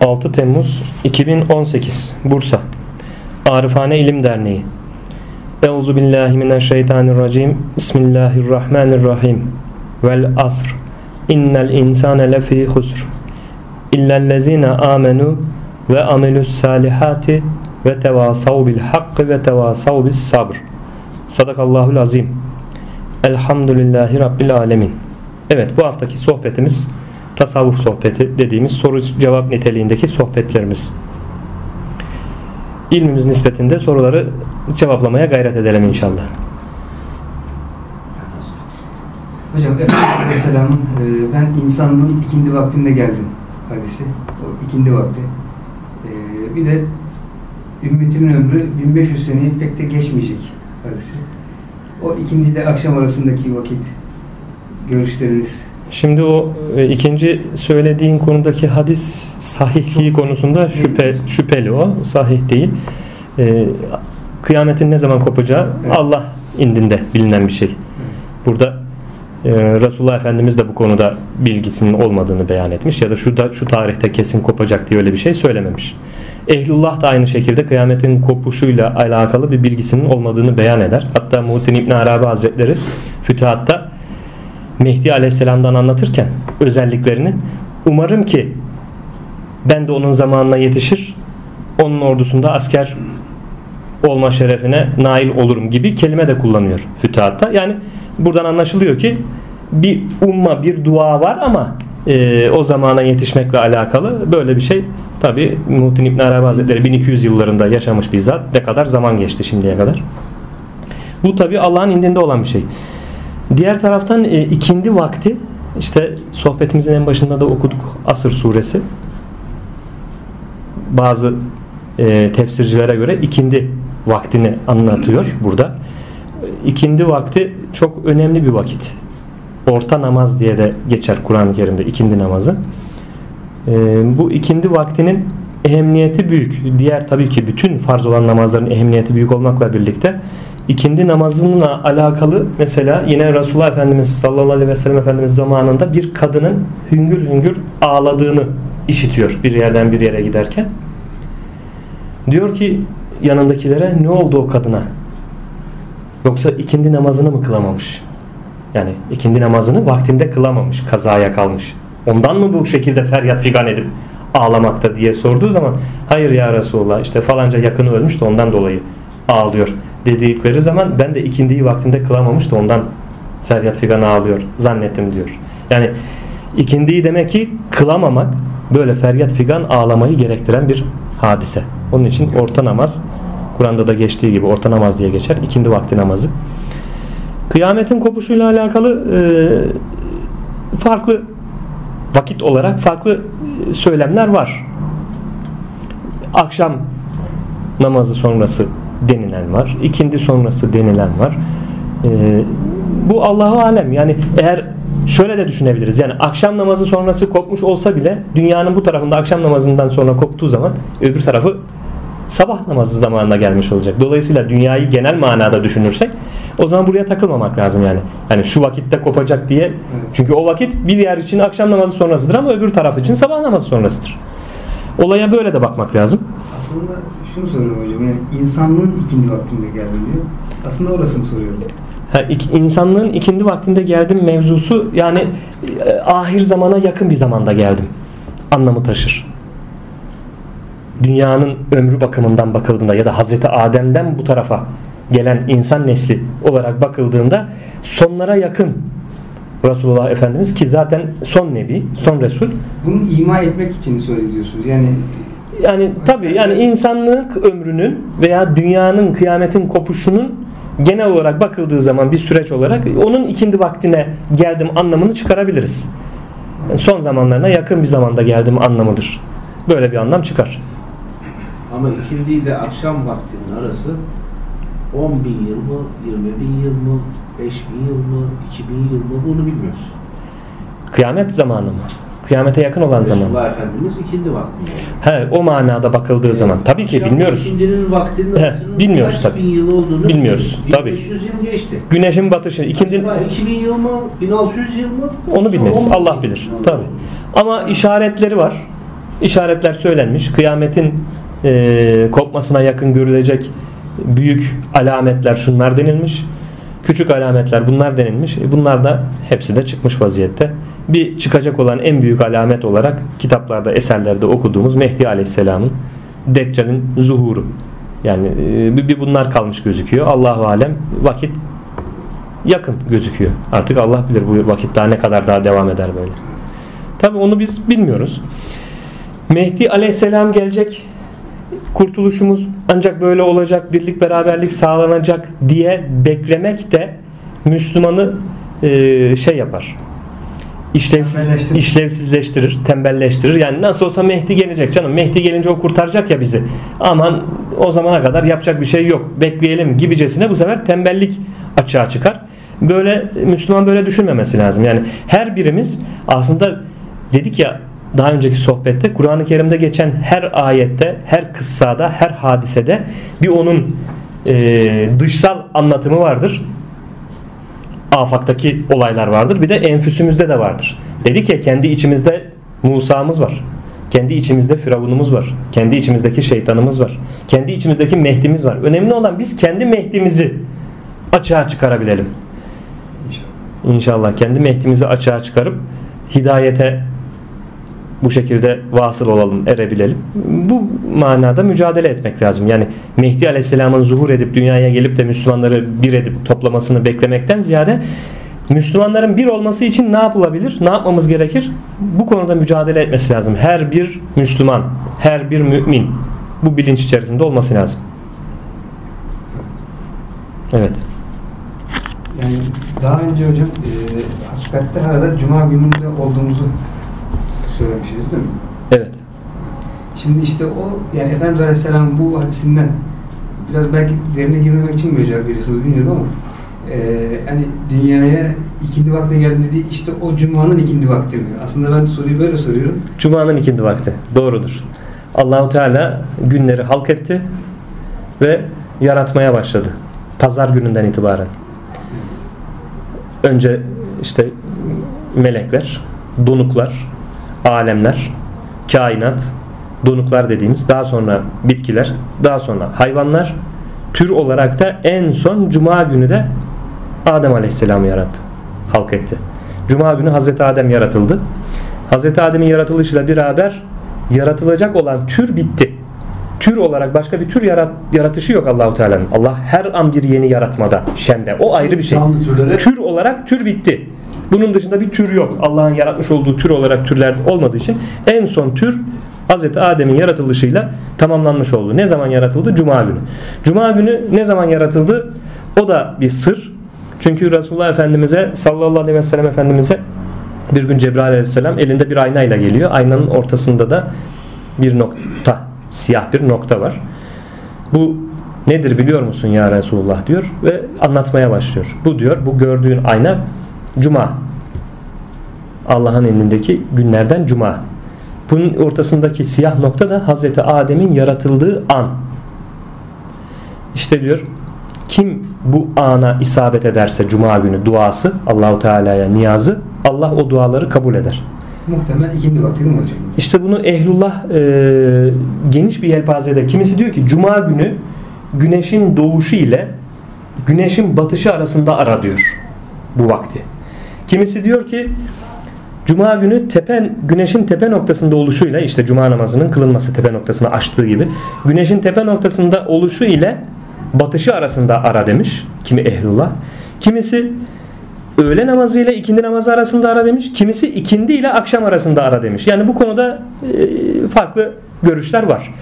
6 Temmuz 2018 Bursa. Arifane İlim Derneği. Euzu billahi mineşşeytanirracim. Bismillahirrahmanirrahim. Vel asr. İnnel insane lefî husr. İllellezine amenu ve amelus salihati ve tevasav bil hakkı ve tevasav bis sabr. Sadakallahul azim. Elhamdülillahi Rabbil alemin. Evet bu haftaki sohbetimiz tasavvuf sohbeti dediğimiz soru cevap niteliğindeki sohbetlerimiz. İlmimiz nispetinde soruları cevaplamaya gayret edelim inşallah. Hocam Efendimiz Aleyhisselam'ın e, ben insanlığın ikindi vaktinde geldim hadisi. O ikindi vakti. E, bir de ümmetimin ömrü 1500 seneyi pek de geçmeyecek hadisi. O ikindi ile akşam arasındaki vakit görüşleriniz Şimdi o e, ikinci söylediğin konudaki hadis sahihliği konusunda şüphe şüpheli o. Sahih değil. E, kıyametin ne zaman kopacağı Evet. Allah indinde bilinen bir şey. Burada e, Resulullah Efendimiz de bu konuda bilgisinin olmadığını beyan etmiş ya da şu da şu tarihte kesin kopacak diye öyle bir şey söylememiş. Ehlullah da aynı şekilde kıyametin kopuşuyla alakalı bir bilgisinin olmadığını beyan eder. Hatta Muhittin İbn Arabi Hazretleri Fütuhat'ta Mehdi Aleyhisselam'dan anlatırken özelliklerini umarım ki ben de onun zamanına yetişir onun ordusunda asker olma şerefine nail olurum gibi kelime de kullanıyor Fütuhat'ta. Yani buradan anlaşılıyor ki bir umma bir dua var ama e, o zamana yetişmekle alakalı böyle bir şey tabi Muhittin İbn Arabi Hazretleri 1200 yıllarında yaşamış bizzat ne kadar zaman geçti şimdiye kadar. Bu tabi Allah'ın indinde olan bir şey. Diğer taraftan e, ikindi vakti işte sohbetimizin en başında da okuduk Asır suresi. Bazı e, tefsircilere göre ikindi vaktini anlatıyor burada. İkindi vakti çok önemli bir vakit. Orta namaz diye de geçer Kur'an-ı Kerim'de ikindi namazı. E, bu ikindi vaktinin ehemmiyeti büyük. Diğer tabii ki bütün farz olan namazların ehemmiyeti büyük olmakla birlikte ikindi namazına alakalı mesela yine Resulullah Efendimiz sallallahu aleyhi ve sellem Efendimiz zamanında bir kadının hüngür hüngür ağladığını işitiyor bir yerden bir yere giderken. Diyor ki yanındakilere ne oldu o kadına? Yoksa ikindi namazını mı kılamamış? Yani ikindi namazını vaktinde kılamamış, kazaya kalmış. Ondan mı bu şekilde feryat figan edip ağlamakta diye sorduğu zaman hayır ya Resulullah işte falanca yakını ölmüş de ondan dolayı ağlıyor dedikleri zaman ben de ikindiyi vaktinde kılamamış da ondan feryat figan ağlıyor zannettim diyor. Yani ikindiyi demek ki kılamamak böyle feryat figan ağlamayı gerektiren bir hadise. Onun için orta namaz Kur'an'da da geçtiği gibi orta namaz diye geçer. ikindi vakti namazı. Kıyametin kopuşuyla alakalı e, farklı vakit olarak farklı söylemler var. Akşam namazı sonrası denilen var. ikindi sonrası denilen var. Ee, bu Allahu alem. Yani eğer şöyle de düşünebiliriz. Yani akşam namazı sonrası kopmuş olsa bile dünyanın bu tarafında akşam namazından sonra koptuğu zaman öbür tarafı sabah namazı zamanına gelmiş olacak. Dolayısıyla dünyayı genel manada düşünürsek o zaman buraya takılmamak lazım yani. Yani şu vakitte kopacak diye. Çünkü o vakit bir yer için akşam namazı sonrasıdır ama öbür taraf için sabah namazı sonrasıdır. Olaya böyle de bakmak lazım. Aslında şunu soruyorum hocam. Yani insanlığın ikindi vaktinde geldim diyor. Aslında orasını soruyorum. Ha, ik- insanlığın ikindi vaktinde geldim mevzusu yani e, ahir zamana yakın bir zamanda geldim anlamı taşır. Dünyanın ömrü bakımından bakıldığında ya da Hazreti Adem'den bu tarafa gelen insan nesli olarak bakıldığında sonlara yakın Resulullah Efendimiz ki zaten son nebi, son resul. Bunu ima etmek için söylüyorsunuz. Yani Yani tabii yani insanlık ömrünün veya dünyanın kıyametin kopuşunun genel olarak bakıldığı zaman bir süreç olarak onun ikindi vaktine geldim anlamını çıkarabiliriz. Yani son zamanlarına yakın bir zamanda geldim anlamıdır. Böyle bir anlam çıkar. Ama ikindi ile akşam vaktinin arası 10 bin yıl mı, 20 bin yıl mı, 5 bin yıl mı, 2 bin yıl mı bunu bilmiyoruz. Kıyamet zamanı mı? Kıyamete yakın olan zaman. Resulullah Efendimiz ikindi vaktinde. He, o manada bakıldığı zaman. Tabii ki Akşam bilmiyoruz. ikindinin vaktinin He, bilmiyoruz kaç tabii. bin yıl olduğunu Bilmiyoruz, tabii. 1500 yıl geçti. Güneşin batışı ikindi Acaba 2000 yıl mı, 1600 yıl mı? onu bilmeyiz. 10 bin Allah bilir. mı? Tabii. Ama işaretleri var. işaretler söylenmiş. Kıyametin e, kopmasına yakın görülecek büyük alametler şunlar denilmiş. Küçük alametler bunlar denilmiş. E, bunlar da hepsi de çıkmış vaziyette. Bir çıkacak olan en büyük alamet olarak kitaplarda, eserlerde okuduğumuz Mehdi Aleyhisselam'ın Deccal'in zuhuru. Yani e, bir bunlar kalmış gözüküyor. Allahu alem vakit yakın gözüküyor. Artık Allah bilir bu vakit daha ne kadar daha devam eder böyle. Tabi onu biz bilmiyoruz. Mehdi aleyhisselam gelecek. Kurtuluşumuz ancak böyle olacak, birlik beraberlik sağlanacak diye beklemek de Müslümanı e, şey yapar. İşlevsiz, Tembelleştirir. işlevsizleştirir, tembelleştirir. Yani nasıl olsa Mehdi gelecek canım. Mehdi gelince o kurtaracak ya bizi. Aman o zamana kadar yapacak bir şey yok. Bekleyelim gibicesine bu sefer tembellik açığa çıkar. Böyle Müslüman böyle düşünmemesi lazım. Yani her birimiz aslında dedik ya daha önceki sohbette Kur'an-ı Kerim'de geçen her ayette, her kıssada, her hadisede bir onun e, dışsal anlatımı vardır. Afaktaki olaylar vardır. Bir de enfüsümüzde de vardır. Dedik ya kendi içimizde Musa'mız var. Kendi içimizde Firavunumuz var. Kendi içimizdeki şeytanımız var. Kendi içimizdeki Mehdi'miz var. Önemli olan biz kendi Mehdi'mizi açığa çıkarabilelim. İnşallah. Kendi Mehdi'mizi açığa çıkarıp hidayete bu şekilde vasıl olalım, erebilelim. Bu manada mücadele etmek lazım. Yani Mehdi Aleyhisselam'ın zuhur edip dünyaya gelip de Müslümanları bir edip toplamasını beklemekten ziyade Müslümanların bir olması için ne yapılabilir? Ne yapmamız gerekir? Bu konuda mücadele etmesi lazım. Her bir Müslüman, her bir mümin bu bilinç içerisinde olması lazım. Evet. Yani daha önce hocam e, hakikatte arada Cuma gününde olduğumuzu söylemişiz değil mi? Evet. Şimdi işte o yani Efendimiz Aleyhisselam bu hadisinden biraz belki derine girmemek için mi cevap veriyorsunuz bilmiyorum ama e, hani dünyaya ikindi vakti geldim dediği işte o Cuma'nın ikindi vakti mi? Aslında ben soruyu böyle soruyorum. Cuma'nın ikindi vakti. Doğrudur. Allahu Teala günleri halk etti ve yaratmaya başladı. Pazar gününden itibaren. Önce işte melekler, donuklar, alemler, kainat, donuklar dediğimiz, daha sonra bitkiler, daha sonra hayvanlar, tür olarak da en son Cuma günü de Adem Aleyhisselam'ı yarattı. Halk etti. Cuma günü Hazreti Adem yaratıldı. Hazreti Adem'in yaratılışıyla beraber yaratılacak olan tür bitti. Tür olarak başka bir tür yarat, yaratışı yok Allahu Teala'nın. Allah her an bir yeni yaratmada, şende. O ayrı bir şey. Türlere Tür olarak tür bitti. Bunun dışında bir tür yok. Allah'ın yaratmış olduğu tür olarak türler olmadığı için en son tür Hz. Adem'in yaratılışıyla tamamlanmış oldu. Ne zaman yaratıldı? Cuma günü. Cuma günü ne zaman yaratıldı? O da bir sır. Çünkü Resulullah Efendimiz'e sallallahu aleyhi ve sellem Efendimiz'e bir gün Cebrail aleyhisselam elinde bir aynayla geliyor. Aynanın ortasında da bir nokta, siyah bir nokta var. Bu nedir biliyor musun ya Resulullah diyor ve anlatmaya başlıyor. Bu diyor bu gördüğün ayna cuma. Allah'ın elindeki günlerden cuma. Bunun ortasındaki siyah nokta da Hazreti Adem'in yaratıldığı an. İşte diyor kim bu ana isabet ederse cuma günü duası Allahu Teala'ya niyazı Allah o duaları kabul eder. Muhtemelen ikindi vakti değil mi hocam? İşte bunu ehlullah e, geniş bir yelpazede kimisi diyor ki cuma günü güneşin doğuşu ile güneşin batışı arasında ara diyor bu vakti. Kimisi diyor ki Cuma günü tepe, güneşin tepe noktasında oluşuyla işte cuma namazının kılınması tepe noktasını açtığı gibi güneşin tepe noktasında oluşu ile batışı arasında ara demiş kimi ehlullah. Kimisi öğle namazı ile ikindi namazı arasında ara demiş. Kimisi ikindi ile akşam arasında ara demiş. Yani bu konuda e, farklı görüşler var.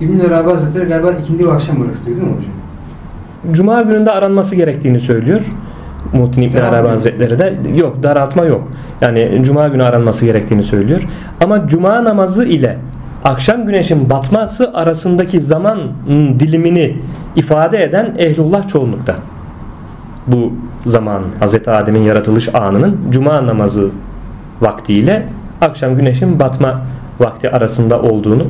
İbn-i Arabi Hazretleri galiba ikindi ve akşam arası diyor değil mi hocam? Cuma gününde aranması gerektiğini söylüyor. Muhittin İbn Arabi. Hazretleri de yok daraltma yok. Yani cuma günü aranması gerektiğini söylüyor. Ama cuma namazı ile akşam güneşin batması arasındaki zaman dilimini ifade eden ehlullah çoğunlukta. Bu zaman Hz. Adem'in yaratılış anının cuma namazı vaktiyle akşam güneşin batma vakti arasında olduğunu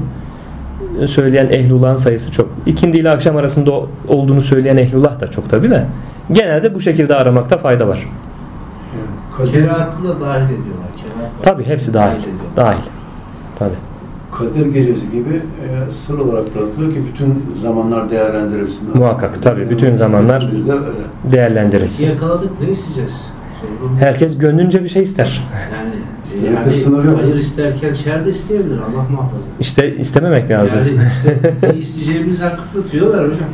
söyleyen ehlullahın sayısı çok. İkindi ile akşam arasında olduğunu söyleyen ehlullah da çok tabi de. Genelde bu şekilde aramakta fayda var. Evet. Kerahatı da dahil ediyorlar. Kerahat. Tabi hepsi dahil. ediyorlar. Dahil. Tabi. Kadir Gecesi gibi e, sır olarak bırakılıyor ki bütün zamanlar değerlendirilsin. Muhakkak, tabii, bütün zamanlar-. Değerlendiririz. Yakaladık ne isteyeceğiz? Sorun Herkes gönlünce bir şey ister. Yani, İsteyekte yani sınır yok. hayır isterken şer de isteyebilir Allah muhafaza. İşte istememek lazım. Yani işte isteyeceğimiz hakkında tüyo ver hocam.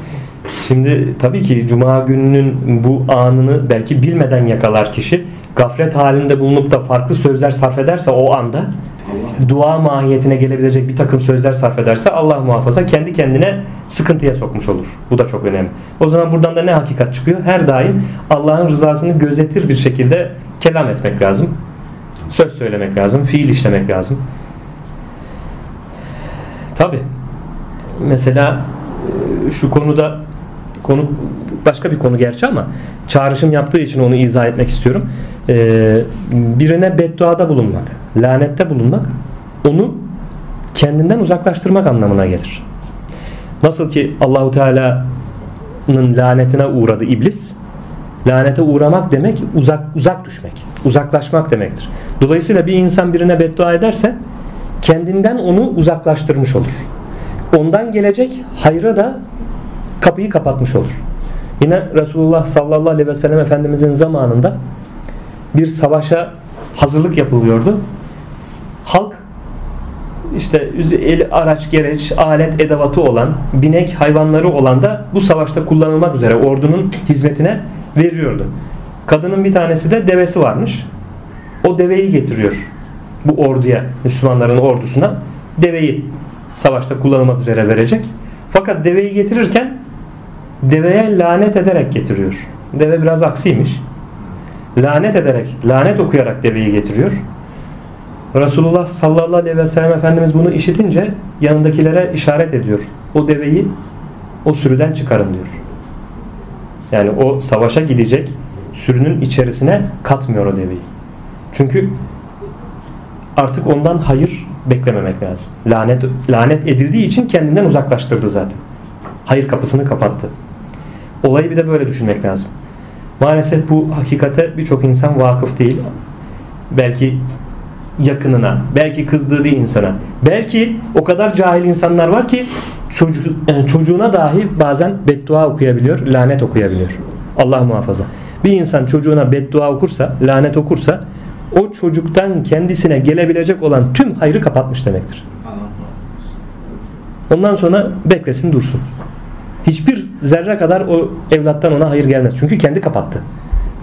Şimdi tabii ki Cuma gününün bu anını belki bilmeden yakalar kişi. Gaflet halinde bulunup da farklı sözler sarf ederse o anda dua mahiyetine gelebilecek bir takım sözler sarf ederse Allah muhafaza kendi kendine sıkıntıya sokmuş olur. Bu da çok önemli. O zaman buradan da ne hakikat çıkıyor? Her daim Allah'ın rızasını gözetir bir şekilde kelam etmek lazım. Söz söylemek lazım. Fiil işlemek lazım. Tabi. Mesela e, şu konuda konu başka bir konu gerçi ama çağrışım yaptığı için onu izah etmek istiyorum. Ee, birine bedduada bulunmak, lanette bulunmak onu kendinden uzaklaştırmak anlamına gelir. Nasıl ki Allahu Teala'nın lanetine uğradı iblis. Lanete uğramak demek uzak uzak düşmek, uzaklaşmak demektir. Dolayısıyla bir insan birine beddua ederse kendinden onu uzaklaştırmış olur. Ondan gelecek hayra da kapıyı kapatmış olur. Yine Resulullah sallallahu aleyhi ve sellem Efendimizin zamanında bir savaşa hazırlık yapılıyordu. Halk işte el, araç, gereç, alet, edevatı olan, binek hayvanları olan da bu savaşta kullanılmak üzere ordunun hizmetine veriyordu. Kadının bir tanesi de devesi varmış. O deveyi getiriyor bu orduya, Müslümanların ordusuna. Deveyi savaşta kullanılmak üzere verecek. Fakat deveyi getirirken deveye lanet ederek getiriyor. Deve biraz aksiymiş. Lanet ederek, lanet okuyarak deveyi getiriyor. Resulullah sallallahu aleyhi ve sellem Efendimiz bunu işitince yanındakilere işaret ediyor. O deveyi o sürüden çıkarın diyor. Yani o savaşa gidecek sürünün içerisine katmıyor o deveyi. Çünkü artık ondan hayır beklememek lazım. Lanet lanet edildiği için kendinden uzaklaştırdı zaten. Hayır kapısını kapattı. Olayı bir de böyle düşünmek lazım. Maalesef bu hakikate birçok insan vakıf değil. Belki yakınına, belki kızdığı bir insana. Belki o kadar cahil insanlar var ki çocuğu, yani çocuğuna dahi bazen beddua okuyabiliyor, lanet okuyabiliyor. Allah muhafaza. Bir insan çocuğuna beddua okursa, lanet okursa o çocuktan kendisine gelebilecek olan tüm hayrı kapatmış demektir. Ondan sonra beklesin dursun. Hiçbir zerre kadar o evlattan ona hayır gelmez. Çünkü kendi kapattı.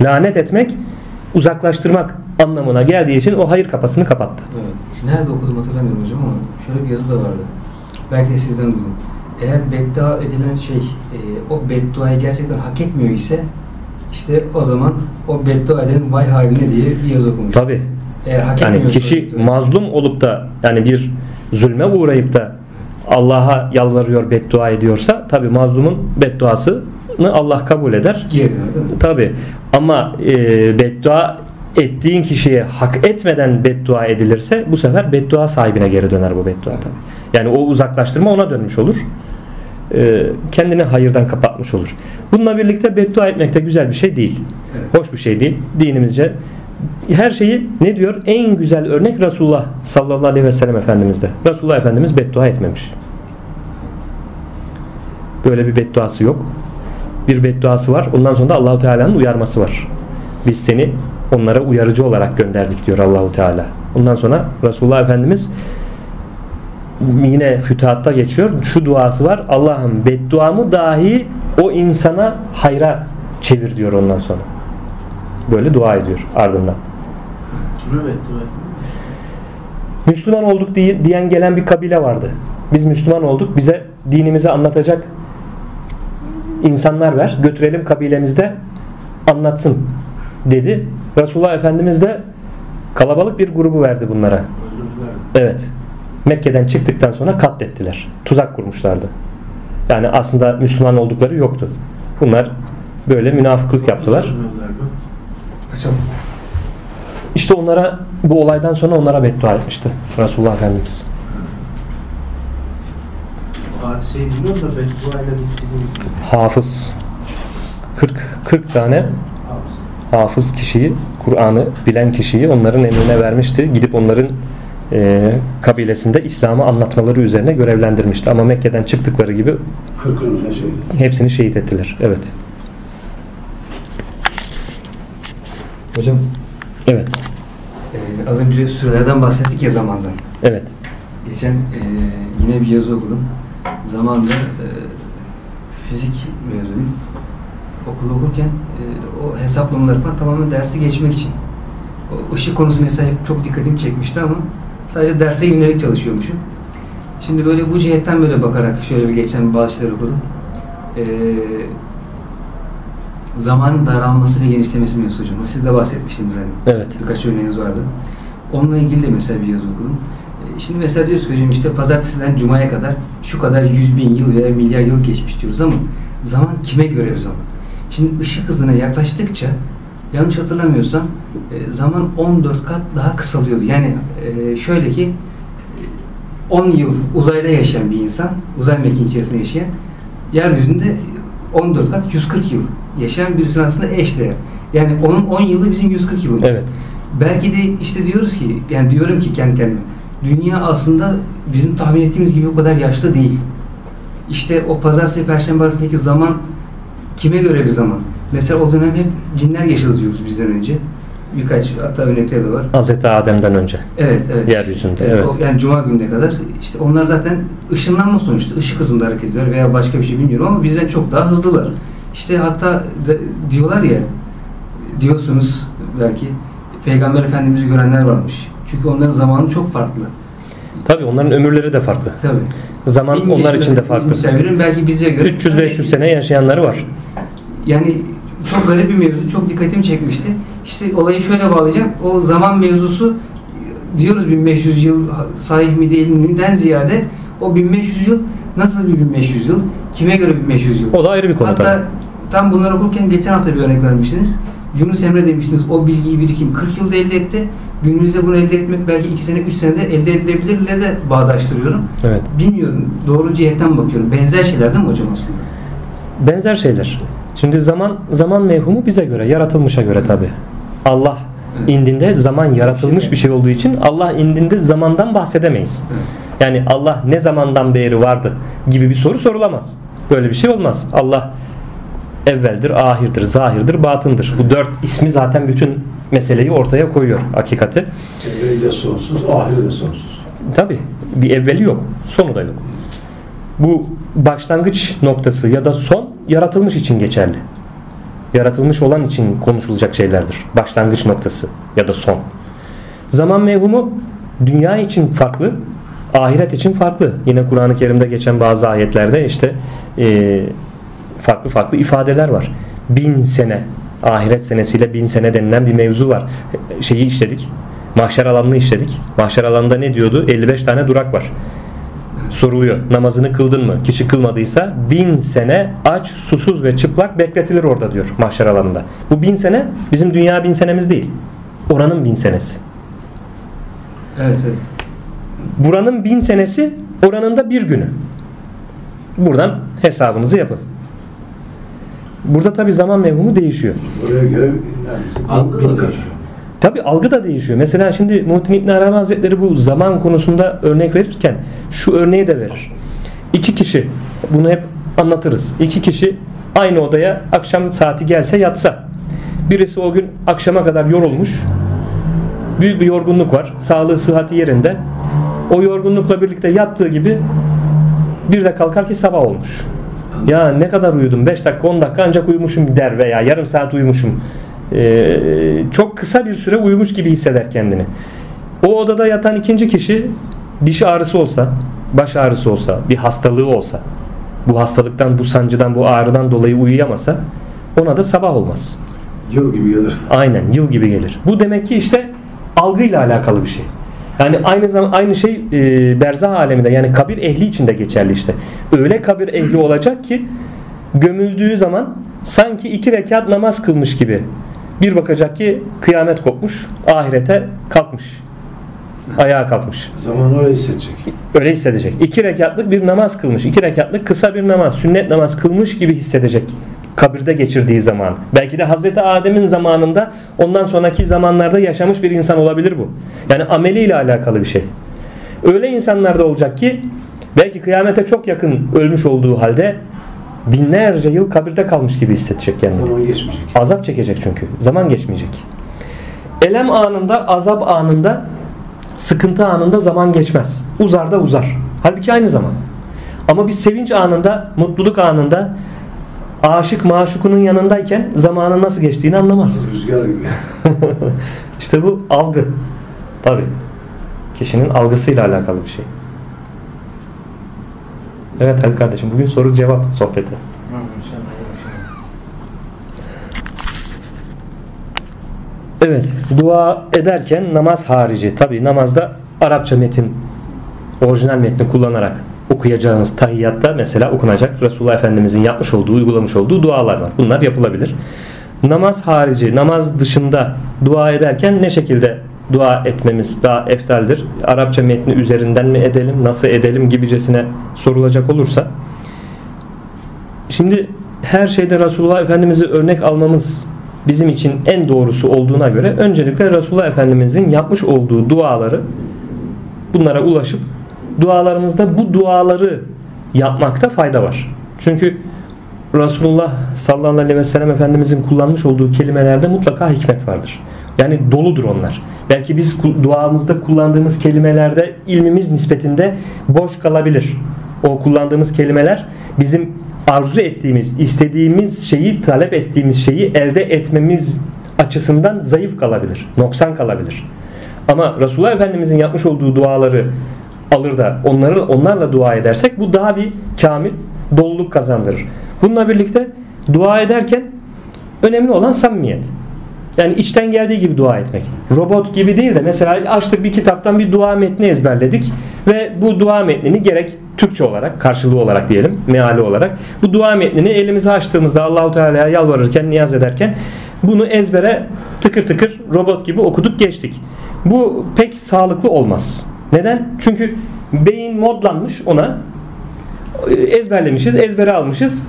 Lanet etmek, uzaklaştırmak anlamına geldiği için o hayır kapısını kapattı. Evet. Nerede okudum hatırlamıyorum hocam ama şöyle bir yazı da vardı. Belki de sizden duydum. Eğer beddua edilen şey e, o bedduayı gerçekten hak etmiyor ise işte o zaman o beddua eden vay haline diye bir yazı okumuş. Tabi. Eğer hak Yani kişi mazlum olup da yani bir zulme uğrayıp da Allah'a yalvarıyor, beddua ediyorsa tabi mazlumun bedduasını Allah kabul eder. Tabi ama e, beddua ettiğin kişiye hak etmeden beddua edilirse bu sefer beddua sahibine geri döner bu beddua tabi. Yani o uzaklaştırma ona dönmüş olur. E, kendini hayırdan kapatmış olur. Bununla birlikte beddua etmek de güzel bir şey değil. Hoş bir şey değil. Dinimizce her şeyi ne diyor? En güzel örnek Resulullah sallallahu aleyhi ve sellem Efendimiz'de. Resulullah Efendimiz beddua etmemiş. Böyle bir bedduası yok. Bir bedduası var. Ondan sonra da Allahu Teala'nın uyarması var. Biz seni onlara uyarıcı olarak gönderdik diyor Allahu Teala. Ondan sonra Resulullah Efendimiz yine fütuhatta geçiyor. Şu duası var. Allah'ım bedduamı dahi o insana hayra çevir diyor ondan sonra. Böyle dua ediyor ardından. Beddua etmiyor? Müslüman olduk diye- diyen gelen bir kabile vardı. Biz Müslüman olduk. Bize dinimizi anlatacak insanlar ver. Götürelim kabilemizde anlatsın dedi. Resulullah Efendimiz de kalabalık bir grubu verdi bunlara. Evet. Mekke'den çıktıktan sonra katlettiler. Tuzak kurmuşlardı. Yani aslında Müslüman oldukları yoktu. Bunlar böyle münafıklık yaptılar. Açalım. İşte onlara bu olaydan sonra onlara beddua etmişti Resulullah Efendimiz. Bilmiyorum. Hafız 40 40 tane Hafız. kişiyi, Kur'an'ı bilen kişiyi onların emrine vermişti. Gidip onların e, kabilesinde İslam'ı anlatmaları üzerine görevlendirmişti. Ama Mekke'den çıktıkları gibi Kırkınızda şeydi. hepsini şehit ettiler. Evet. Hocam Evet. e, az önce sürelerden bahsettik ya zamandan. Evet. Geçen e, yine bir yazı okudum. Zamanda e, fizik mezunuyum. Okulu okurken e, o hesaplamaları falan tamamen dersi geçmek için. O ışık konusu mesela hep çok dikkatimi çekmişti ama sadece derse yönelik çalışıyormuşum. Şimdi böyle bu cihetten böyle bakarak şöyle bir geçen bazı şeyler okudum. E, zamanın daralması ve genişlemesi mevzusu hocam. Siz de bahsetmiştiniz hani. Evet. Birkaç örneğiniz vardı. Onunla ilgili de mesela bir yazı okudum. E, Şimdi mesela diyoruz ki hocam işte pazartesiden cumaya kadar şu kadar yüz bin yıl veya milyar yıl geçmiş diyoruz ama zaman kime göre bir zaman? Şimdi ışık hızına yaklaştıkça yanlış hatırlamıyorsam e, zaman 14 kat daha kısalıyordu. Yani e, şöyle ki e, 10 yıl uzayda yaşayan bir insan, uzay mekiği içerisinde yaşayan yeryüzünde 14 kat 140 yıl yaşayan birisinin aslında eşdeğer. Yani onun 10 yılı bizim 140 yılımız. Evet. Belki de işte diyoruz ki, yani diyorum ki kendi kendime, dünya aslında bizim tahmin ettiğimiz gibi o kadar yaşlı değil. İşte o pazartesi perşembe arasındaki zaman kime göre bir zaman? Mesela o dönem hep cinler yaşadı diyoruz bizden önce. Birkaç hatta örnekleri de var. Hazreti Adem'den önce. Evet, evet. Yeryüzünde, evet. o- yani cuma gününe kadar işte onlar zaten ışınlanma sonuçta ışık hızında hareket ediyor veya başka bir şey bilmiyorum ama bizden çok daha hızlılar. İşte hatta diyorlar ya diyorsunuz belki Peygamber Efendimiz'i görenler varmış. Çünkü onların zamanı çok farklı. Tabii onların ömürleri de farklı. Tabii. Zaman Bin onlar için de farklı. veriyorum, belki bize göre 300-500 sene yaşayanları var. Yani çok garip bir mevzu, çok dikkatimi çekmişti. İşte olayı şöyle bağlayacağım. O zaman mevzusu diyoruz 1500 yıl sahih mi değil mi'den ziyade o 1500 yıl nasıl bir 1500 yıl? Kime göre 1500 yıl? O da ayrı bir konu Hatta tabii. Tam bunları okurken geçen hafta bir örnek vermiştiniz. Yunus Emre demiştiniz o bilgiyi birikim 40 yılda elde etti. Günümüzde bunu elde etmek belki 2 sene 3 senede elde edilebilirle de bağdaştırıyorum. Evet. Bilmiyorum. Doğru cihetten bakıyorum. Benzer şeyler değil mi hocam aslında? Benzer şeyler. Şimdi zaman zaman mevhumu bize göre, yaratılmışa göre tabi. Allah Evet. indinde zaman yaratılmış bir şey olduğu için Allah indinde zamandan bahsedemeyiz. Evet. Yani Allah ne zamandan beri vardı gibi bir soru sorulamaz. Böyle bir şey olmaz. Allah evveldir, ahirdir, zahirdir, batındır. Bu dört ismi zaten bütün meseleyi ortaya koyuyor hakikati. Evveli de sonsuz, ahiri de sonsuz. Tabi bir evveli yok, sonu da yok. Bu başlangıç noktası ya da son yaratılmış için geçerli. Yaratılmış olan için konuşulacak şeylerdir. Başlangıç noktası ya da son. Zaman mevhumu dünya için farklı, ahiret için farklı. Yine Kur'an-ı Kerim'de geçen bazı ayetlerde işte e, farklı farklı ifadeler var. Bin sene, ahiret senesiyle bin sene denilen bir mevzu var. Şeyi işledik. Mahşer alanını işledik. Mahşer alanında ne diyordu? 55 tane durak var. Soruluyor. Namazını kıldın mı? Kişi kılmadıysa bin sene aç, susuz ve çıplak bekletilir orada diyor mahşer alanında. Bu bin sene bizim dünya bin senemiz değil. Oranın bin senesi. Evet evet. Buranın bin senesi oranın da bir günü. Buradan hesabınızı yapın. Burada tabi zaman mevhumu değişiyor. Oraya göre Algı da değişiyor. Tabi algı da değişiyor. Mesela şimdi Muhittin İbn Arabi Hazretleri bu zaman konusunda örnek verirken şu örneği de verir. İki kişi bunu hep anlatırız. İki kişi aynı odaya akşam saati gelse yatsa. Birisi o gün akşama kadar yorulmuş. Büyük bir yorgunluk var. Sağlığı sıhhati yerinde. O yorgunlukla birlikte yattığı gibi bir de kalkar ki sabah olmuş. Ya ne kadar uyudum 5 dakika 10 dakika ancak uyumuşum der veya yarım saat uyumuşum. Ee, çok kısa bir süre uyumuş gibi hisseder kendini. O odada yatan ikinci kişi diş ağrısı olsa, baş ağrısı olsa, bir hastalığı olsa, bu hastalıktan, bu sancıdan, bu ağrıdan dolayı uyuyamasa ona da sabah olmaz. Yıl gibi gelir. Aynen yıl gibi gelir. Bu demek ki işte algıyla alakalı bir şey. Yani aynı zaman aynı şey e, berzah aleminde yani kabir ehli için de geçerli işte. Öyle kabir ehli olacak ki gömüldüğü zaman sanki iki rekat namaz kılmış gibi. Bir bakacak ki kıyamet kopmuş, ahirete kalkmış. Ayağa kalkmış. Zaman orayı hissedecek. Öyle hissedecek. İki rekatlık bir namaz kılmış. iki rekatlık kısa bir namaz, sünnet namaz kılmış gibi hissedecek kabirde geçirdiği zaman. Belki de Hazreti Adem'in zamanında ondan sonraki zamanlarda yaşamış bir insan olabilir bu. Yani ameliyle alakalı bir şey. Öyle insanlar da olacak ki belki kıyamete çok yakın ölmüş olduğu halde binlerce yıl kabirde kalmış gibi hissedecek kendini. Zaman geçmeyecek. Azap çekecek çünkü. Zaman geçmeyecek. Elem anında, azap anında, sıkıntı anında zaman geçmez. Uzar da uzar. Halbuki aynı zaman. Ama bir sevinç anında, mutluluk anında aşık maşukunun yanındayken zamanın nasıl geçtiğini anlamaz. Rüzgar gibi. İşte bu algı. Tabi. Kişinin algısıyla alakalı bir şey. Evet Halil kardeşim bugün soru cevap sohbeti. Evet, dua ederken namaz harici. Tabi namazda Arapça metin, orijinal metni kullanarak okuyacağınız tahiyyatta mesela okunacak Resulullah Efendimizin yapmış olduğu, uygulamış olduğu dualar var. Bunlar yapılabilir. Namaz harici, namaz dışında dua ederken ne şekilde dua etmemiz daha eftaldir? Arapça metni üzerinden mi edelim, nasıl edelim gibicesine sorulacak olursa Şimdi her şeyde Resulullah Efendimiz'i örnek almamız bizim için en doğrusu olduğuna göre öncelikle Resulullah Efendimiz'in yapmış olduğu duaları bunlara ulaşıp dualarımızda bu duaları yapmakta fayda var. Çünkü Resulullah sallallahu aleyhi ve sellem Efendimizin kullanmış olduğu kelimelerde mutlaka hikmet vardır. Yani doludur onlar. Belki biz duamızda kullandığımız kelimelerde ilmimiz nispetinde boş kalabilir. O kullandığımız kelimeler bizim arzu ettiğimiz, istediğimiz şeyi, talep ettiğimiz şeyi elde etmemiz açısından zayıf kalabilir. Noksan kalabilir. Ama Resulullah Efendimizin yapmış olduğu duaları alır da onları onlarla dua edersek bu daha bir kamil doluluk kazandırır. Bununla birlikte dua ederken önemli olan samimiyet. Yani içten geldiği gibi dua etmek. Robot gibi değil de mesela açtık bir kitaptan bir dua metni ezberledik ve bu dua metnini gerek Türkçe olarak, karşılığı olarak diyelim, meali olarak bu dua metnini elimize açtığımızda Allahu Teala'ya yalvarırken, niyaz ederken bunu ezbere tıkır tıkır robot gibi okuduk geçtik. Bu pek sağlıklı olmaz. Neden? Çünkü beyin modlanmış ona ezberlemişiz, ezbere almışız.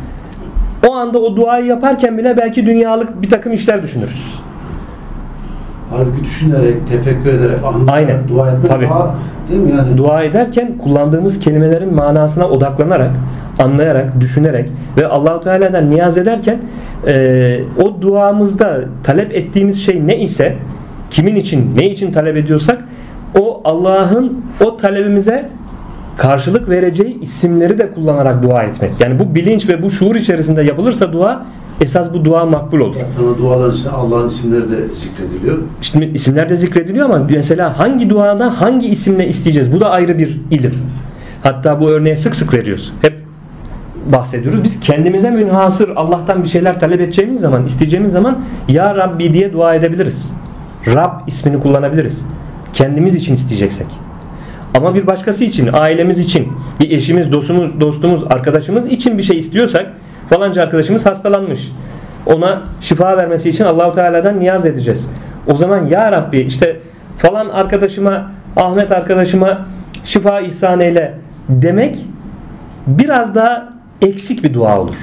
O anda o duayı yaparken bile belki dünyalık bir takım işler düşünürüz. Halbuki düşünerek, tefekkür ederek, anlayarak Aynen. dua etmek Tabii. daha değil mi yani? Dua ederken kullandığımız kelimelerin manasına odaklanarak, anlayarak, düşünerek ve Allahu Teala'dan niyaz ederken e, o duamızda talep ettiğimiz şey ne ise, kimin için, ne için talep ediyorsak o Allah'ın o talebimize karşılık vereceği isimleri de kullanarak dua etmek. Yani bu bilinç ve bu şuur içerisinde yapılırsa dua esas bu dua makbul olur. Zaten duaların içinde Allah'ın isimleri de zikrediliyor. Şimdi isimler de zikrediliyor ama mesela hangi duada hangi isimle isteyeceğiz? Bu da ayrı bir ilim. Hatta bu örneği sık sık veriyoruz. Hep bahsediyoruz. Biz kendimize münhasır Allah'tan bir şeyler talep edeceğimiz zaman, isteyeceğimiz zaman Ya Rabbi diye dua edebiliriz. Rab ismini kullanabiliriz. Kendimiz için isteyeceksek. Ama bir başkası için, ailemiz için, bir eşimiz, dostumuz, dostumuz, arkadaşımız için bir şey istiyorsak falanca arkadaşımız hastalanmış. Ona şifa vermesi için Allahu Teala'dan niyaz edeceğiz. O zaman ya Rabbi işte falan arkadaşıma, Ahmet arkadaşıma şifa ihsan eyle demek biraz daha eksik bir dua olur.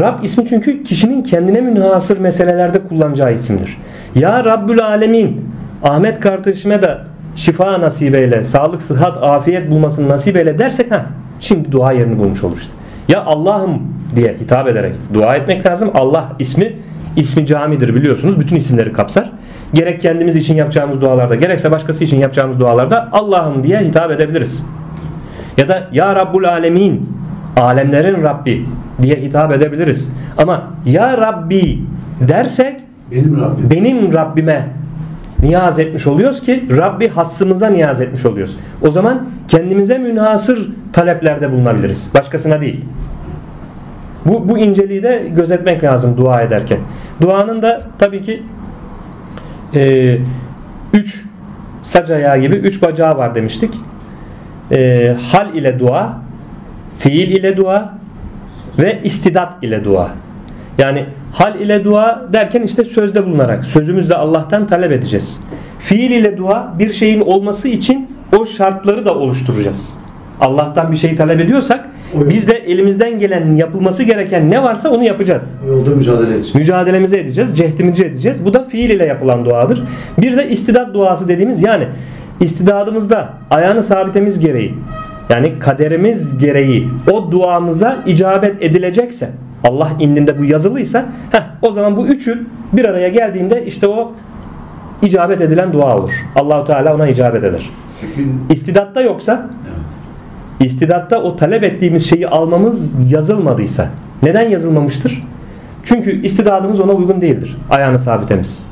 Rab ismi çünkü kişinin kendine münhasır meselelerde kullanacağı isimdir. Ya Rabbül Alemin Ahmet kardeşime de şifa nasip eyle, sağlık, sıhhat, afiyet bulmasını nasip eyle dersek ha şimdi dua yerini bulmuş olur işte. Ya Allah'ım diye hitap ederek dua etmek lazım. Allah ismi ismi camidir biliyorsunuz. Bütün isimleri kapsar. Gerek kendimiz için yapacağımız dualarda gerekse başkası için yapacağımız dualarda Allah'ım diye hitap edebiliriz. Ya da Ya Rabbul Alemin alemlerin Rabbi diye hitap edebiliriz. Ama Ya Rabbi dersek Benim Rabbim. benim Rabbime niyaz etmiş oluyoruz ki Rabbi hassımıza niyaz etmiş oluyoruz. O zaman kendimize münhasır taleplerde bulunabiliriz. Başkasına değil. Bu, bu inceliği de gözetmek lazım dua ederken. Duanın da tabii ki e, üç sac ayağı gibi üç bacağı var demiştik. E, hal ile dua, fiil ile dua ve istidat ile dua. Yani hal ile dua derken işte sözde bulunarak, sözümüzle Allah'tan talep edeceğiz. Fiil ile dua bir şeyin olması için o şartları da oluşturacağız. Allah'tan bir şeyi talep ediyorsak. Biz de elimizden gelen yapılması gereken ne varsa onu yapacağız. O yolda mücadele edecek. Mücadelemizi edeceğiz, cehdimizi edeceğiz. Bu da fiil ile yapılan duadır. Bir de istidat duası dediğimiz yani istidadımızda ayağını sabitemiz gereği yani kaderimiz gereği o duamıza icabet edilecekse Allah indinde bu yazılıysa heh, o zaman bu üçü bir araya geldiğinde işte o icabet edilen dua olur. Allahu Teala ona icabet eder. İstidatta yoksa. İstidatta o talep ettiğimiz şeyi almamız yazılmadıysa neden yazılmamıştır? Çünkü istidadımız ona uygun değildir. Ayağını sabitemiz.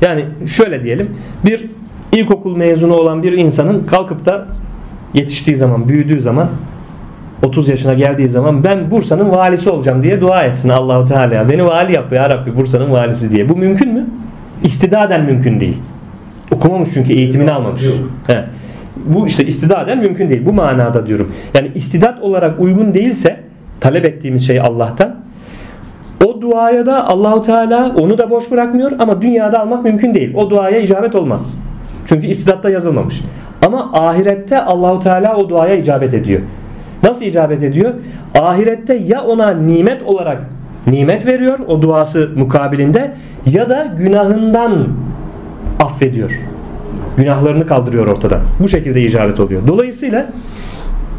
Yani şöyle diyelim bir ilkokul mezunu olan bir insanın kalkıp da yetiştiği zaman, büyüdüğü zaman 30 yaşına geldiği zaman ben Bursa'nın valisi olacağım diye dua etsin Allahu Teala. Beni vali yap ya Rabbi Bursa'nın valisi diye. Bu mümkün mü? İstidaden mümkün değil. Okumamış çünkü eğitimini almamış. He. Bu işte istidaden mümkün değil. Bu manada diyorum. Yani istidat olarak uygun değilse talep ettiğimiz şey Allah'tan o duaya da Allahu Teala onu da boş bırakmıyor ama dünyada almak mümkün değil. O duaya icabet olmaz. Çünkü istidatta yazılmamış. Ama ahirette Allahu Teala o duaya icabet ediyor. Nasıl icabet ediyor? Ahirette ya ona nimet olarak nimet veriyor o duası mukabilinde ya da günahından affediyor. Günahlarını kaldırıyor ortadan. Bu şekilde icabet oluyor. Dolayısıyla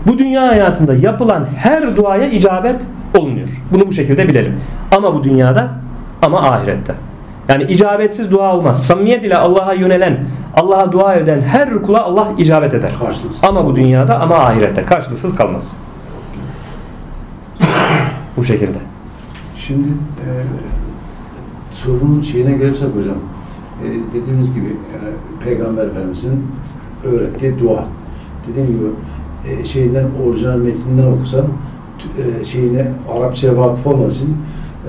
bu dünya hayatında yapılan her duaya icabet olunuyor. Bunu bu şekilde bilelim. Ama bu dünyada ama ahirette. Yani icabetsiz dua olmaz. Samimiyet ile Allah'a yönelen, Allah'a dua eden her kula Allah icabet eder. Karşılıksız Ama bu dünyada ama ahirette karşılıksız kalmaz. Bu şekilde. Şimdi e, sorunun şeyine gelirsek hocam, e, dediğimiz gibi yani Peygamber Efendimiz'in öğrettiği dua. Dediğim gibi e, şeyinden orijinal metninden okusan e, şeyine Arapçaya vakıf olmadığı için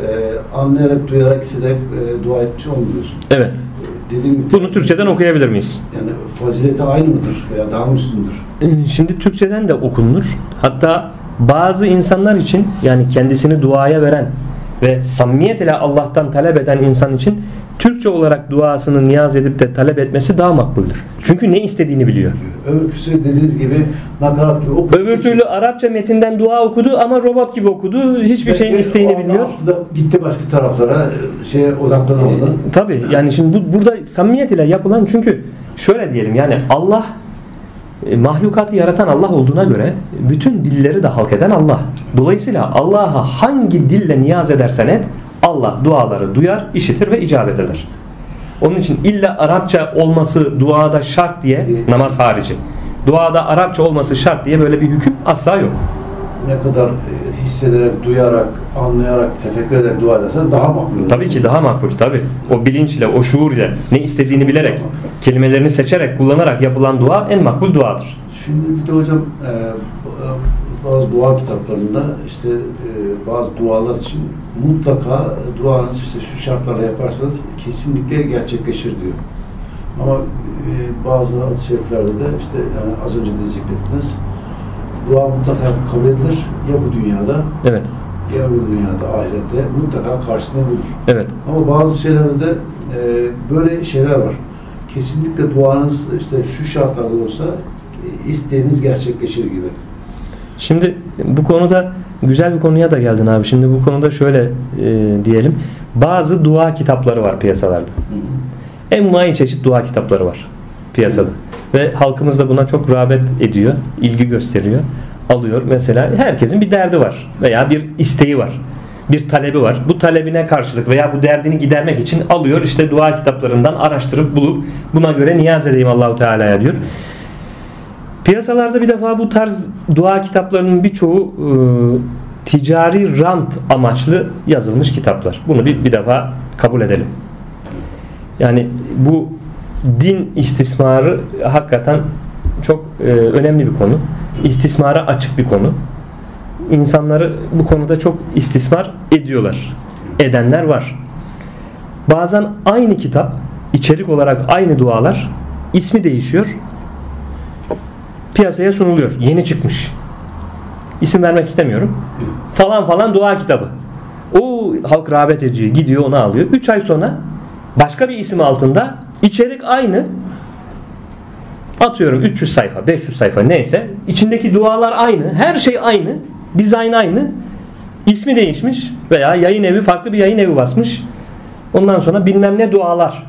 e, anlayarak, duyarak hissederek e, dua etmiş olmuyorsun. Evet. E, dediğim gibi Bunu Türkçeden okuyabilir miyiz? Yani fazileti aynı mıdır veya daha mı üstündür? Ee, Şimdi Türkçeden de okunur. Hatta bazı insanlar için yani kendisini duaya veren ve samimiyet ile Allah'tan talep eden insan için Türkçe olarak duasını niyaz edip de talep etmesi daha makbuldür. Çünkü ne istediğini biliyor. Öbürküsü dediğiniz gibi nakarat gibi okuduğu Öbür türlü Arapça metinden dua okudu ama robot gibi okudu. Hiçbir şeyin Belki isteğini o anda bilmiyor. gitti başka taraflara şeye odaklanamadı. Tabi yani şimdi bu, burada samimiyet ile yapılan çünkü şöyle diyelim yani Allah e, mahlukatı yaratan Allah olduğuna göre bütün dilleri de halk eden Allah. Dolayısıyla Allah'a hangi dille niyaz edersen et Allah duaları duyar, işitir ve icabet eder. Onun için illa Arapça olması duada şart diye namaz harici. Duada Arapça olması şart diye böyle bir hüküm asla yok. Ne kadar e, hissederek, duyarak, anlayarak, tefekkür ederek dua edersen daha makbul olur. Tabii ki daha makbul tabii. O bilinçle, o şuur ile ne istediğini bilerek, kelimelerini seçerek, kullanarak yapılan dua en makbul duadır. Şimdi bir de hocam e, bazı dua kitaplarında işte e, bazı dualar için mutlaka duanız işte şu şartlarda yaparsanız kesinlikle gerçekleşir diyor. Ama bazı hadis-i şeriflerde de işte yani az önce de zikrettiniz. Dua mutlaka kabul edilir ya bu dünyada Evet, ya bu dünyada ahirette mutlaka karşılığını bulur. evet. Ama bazı şeylerde de e, böyle şeyler var. Kesinlikle duanız işte şu şartlarda olsa e, isteğiniz gerçekleşir gibi. Şimdi bu konuda güzel bir konuya da geldin abi. Şimdi bu konuda şöyle e, diyelim. Bazı dua kitapları var piyasalarda. Envai çeşit dua kitapları var piyasada. Ve halkımız da buna çok rağbet ediyor, ilgi gösteriyor, alıyor. Mesela herkesin bir derdi var veya bir isteği var. Bir talebi var. Bu talebine karşılık veya bu derdini gidermek için alıyor işte dua kitaplarından araştırıp bulup buna göre niyaz edeyim Allahu Teala'ya diyor. Piyasalarda bir defa bu tarz dua kitaplarının birçoğu e, ticari rant amaçlı yazılmış kitaplar. Bunu bir, bir defa kabul edelim. Yani bu din istismarı hakikaten çok e, önemli bir konu. İstismara açık bir konu. İnsanları bu konuda çok istismar ediyorlar. Edenler var. Bazen aynı kitap, içerik olarak aynı dualar, ismi değişiyor. Piyasaya sunuluyor. Yeni çıkmış. İsim vermek istemiyorum. Falan falan dua kitabı. O halk rağbet ediyor. Gidiyor onu alıyor. 3 ay sonra başka bir isim altında içerik aynı. Atıyorum 300 sayfa, 500 sayfa neyse. içindeki dualar aynı. Her şey aynı. Dizayn aynı. ismi değişmiş veya yayın evi farklı bir yayın evi basmış. Ondan sonra bilmem ne dualar.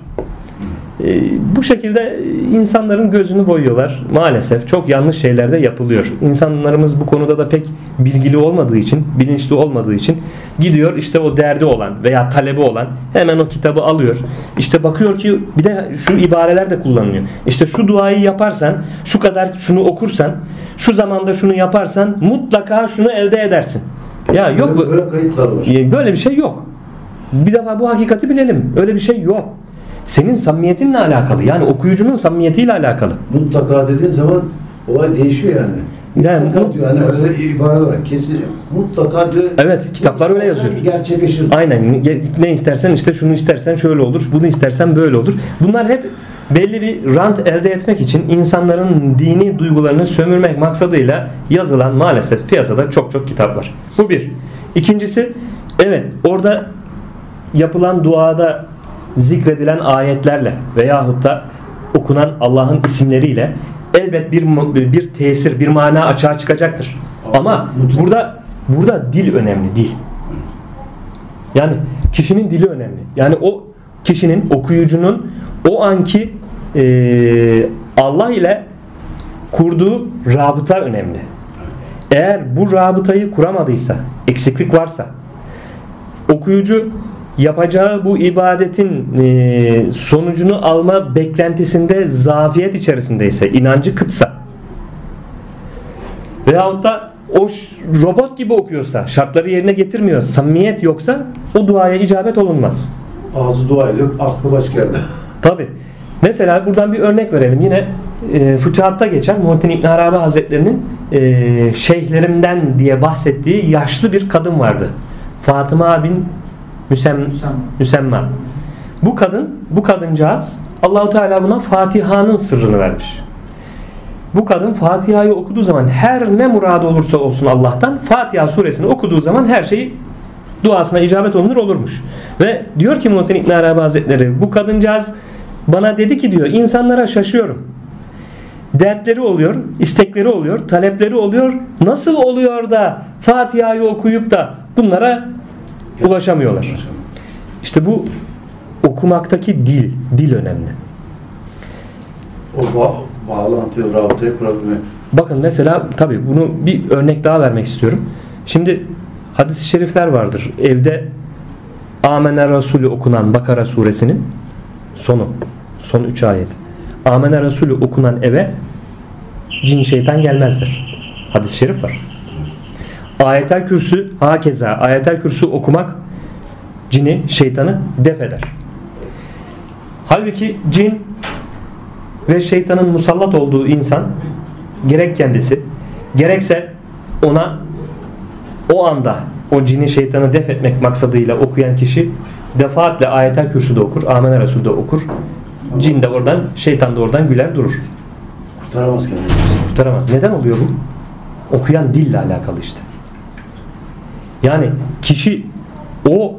Ee, bu şekilde insanların gözünü boyuyorlar. Maalesef çok yanlış şeyler de yapılıyor. İnsanlarımız bu konuda da pek bilgili olmadığı için, bilinçli olmadığı için gidiyor işte o derdi olan veya talebi olan hemen o kitabı alıyor. İşte bakıyor ki bir de şu ibareler de kullanılıyor. İşte şu duayı yaparsan, şu kadar şunu okursan, şu zamanda şunu yaparsan mutlaka şunu elde edersin. Ya yok Böyle, böyle Böyle bir şey yok. Bir defa bu hakikati bilelim. Öyle bir şey yok. Senin samimiyetinle alakalı. Yani okuyucunun samimiyetiyle alakalı. Mutlaka dediğin zaman olay değişiyor yani. Yani mutlaka diyor yani öyle ibareler var. Kesin mutlaka diyor. Evet, kitaplar öyle yazıyor. Gerçekleşir. Aynen ne istersen işte şunu istersen şöyle olur. Bunu istersen böyle olur. Bunlar hep belli bir rant elde etmek için insanların dini duygularını sömürmek maksadıyla yazılan maalesef piyasada çok çok kitap var. Bu bir. İkincisi evet orada yapılan duada zikredilen ayetlerle veyahut da okunan Allah'ın isimleriyle elbet bir bir tesir, bir mana açığa çıkacaktır. Ama burada burada dil önemli, dil. Yani kişinin dili önemli. Yani o kişinin okuyucunun o anki eee, Allah ile kurduğu rabıta önemli. Eğer bu rabıtayı kuramadıysa, eksiklik varsa, okuyucu yapacağı bu ibadetin eee, sonucunu alma beklentisinde zafiyet içerisindeyse, inancı kıtsa veyahut da o robot gibi okuyorsa, şartları yerine getirmiyor, samimiyet yoksa o duaya icabet olunmaz. Ağzı dua ediyor, aklı başka yerde. Tabi. Mesela buradan bir örnek verelim. Yine e, Fütuhat'ta geçen Muhittin İbn Arabi Hazretleri'nin e, şeyhlerimden diye bahsettiği yaşlı bir kadın vardı. Fatıma bin Müsem, Müsemma. Bu kadın, bu kadıncağız Allahu Teala buna Fatiha'nın sırrını vermiş. Bu kadın Fatiha'yı okuduğu zaman her ne muradı olursa olsun Allah'tan Fatiha suresini okuduğu zaman her şey duasına icabet olunur olurmuş. Ve diyor ki Muhittin İbn Arabi Hazretleri bu kadıncağız bana dedi ki diyor insanlara şaşıyorum. Dertleri oluyor, istekleri oluyor, talepleri oluyor. Nasıl oluyor da Fatiha'yı okuyup da bunlara ulaşamıyorlar? İşte bu okumaktaki dil, dil önemli. O ba bağlantıyı, rabıtayı kurabilmek. Bakın mesela tabi bunu bir örnek daha vermek istiyorum. Şimdi hadis-i şerifler vardır. Evde Amener Resulü okunan Bakara suresinin sonu. Son 3 ayet. Amener Resulü okunan eve cin şeytan gelmezler. Hadis-i şerif var. Ayetel kürsü hakeza ayetel kürsü okumak cini şeytanı def eder. Halbuki cin ve şeytanın musallat olduğu insan gerek kendisi gerekse ona o anda o cini şeytanı def etmek maksadıyla okuyan kişi defaatle ayetel kürsüde okur, Amener Resul'de okur. Cin de oradan, şeytan da oradan güler durur. Kurtaramaz kendini. Kurtaramaz. Neden oluyor bu? Okuyan dille alakalı işte. Yani kişi o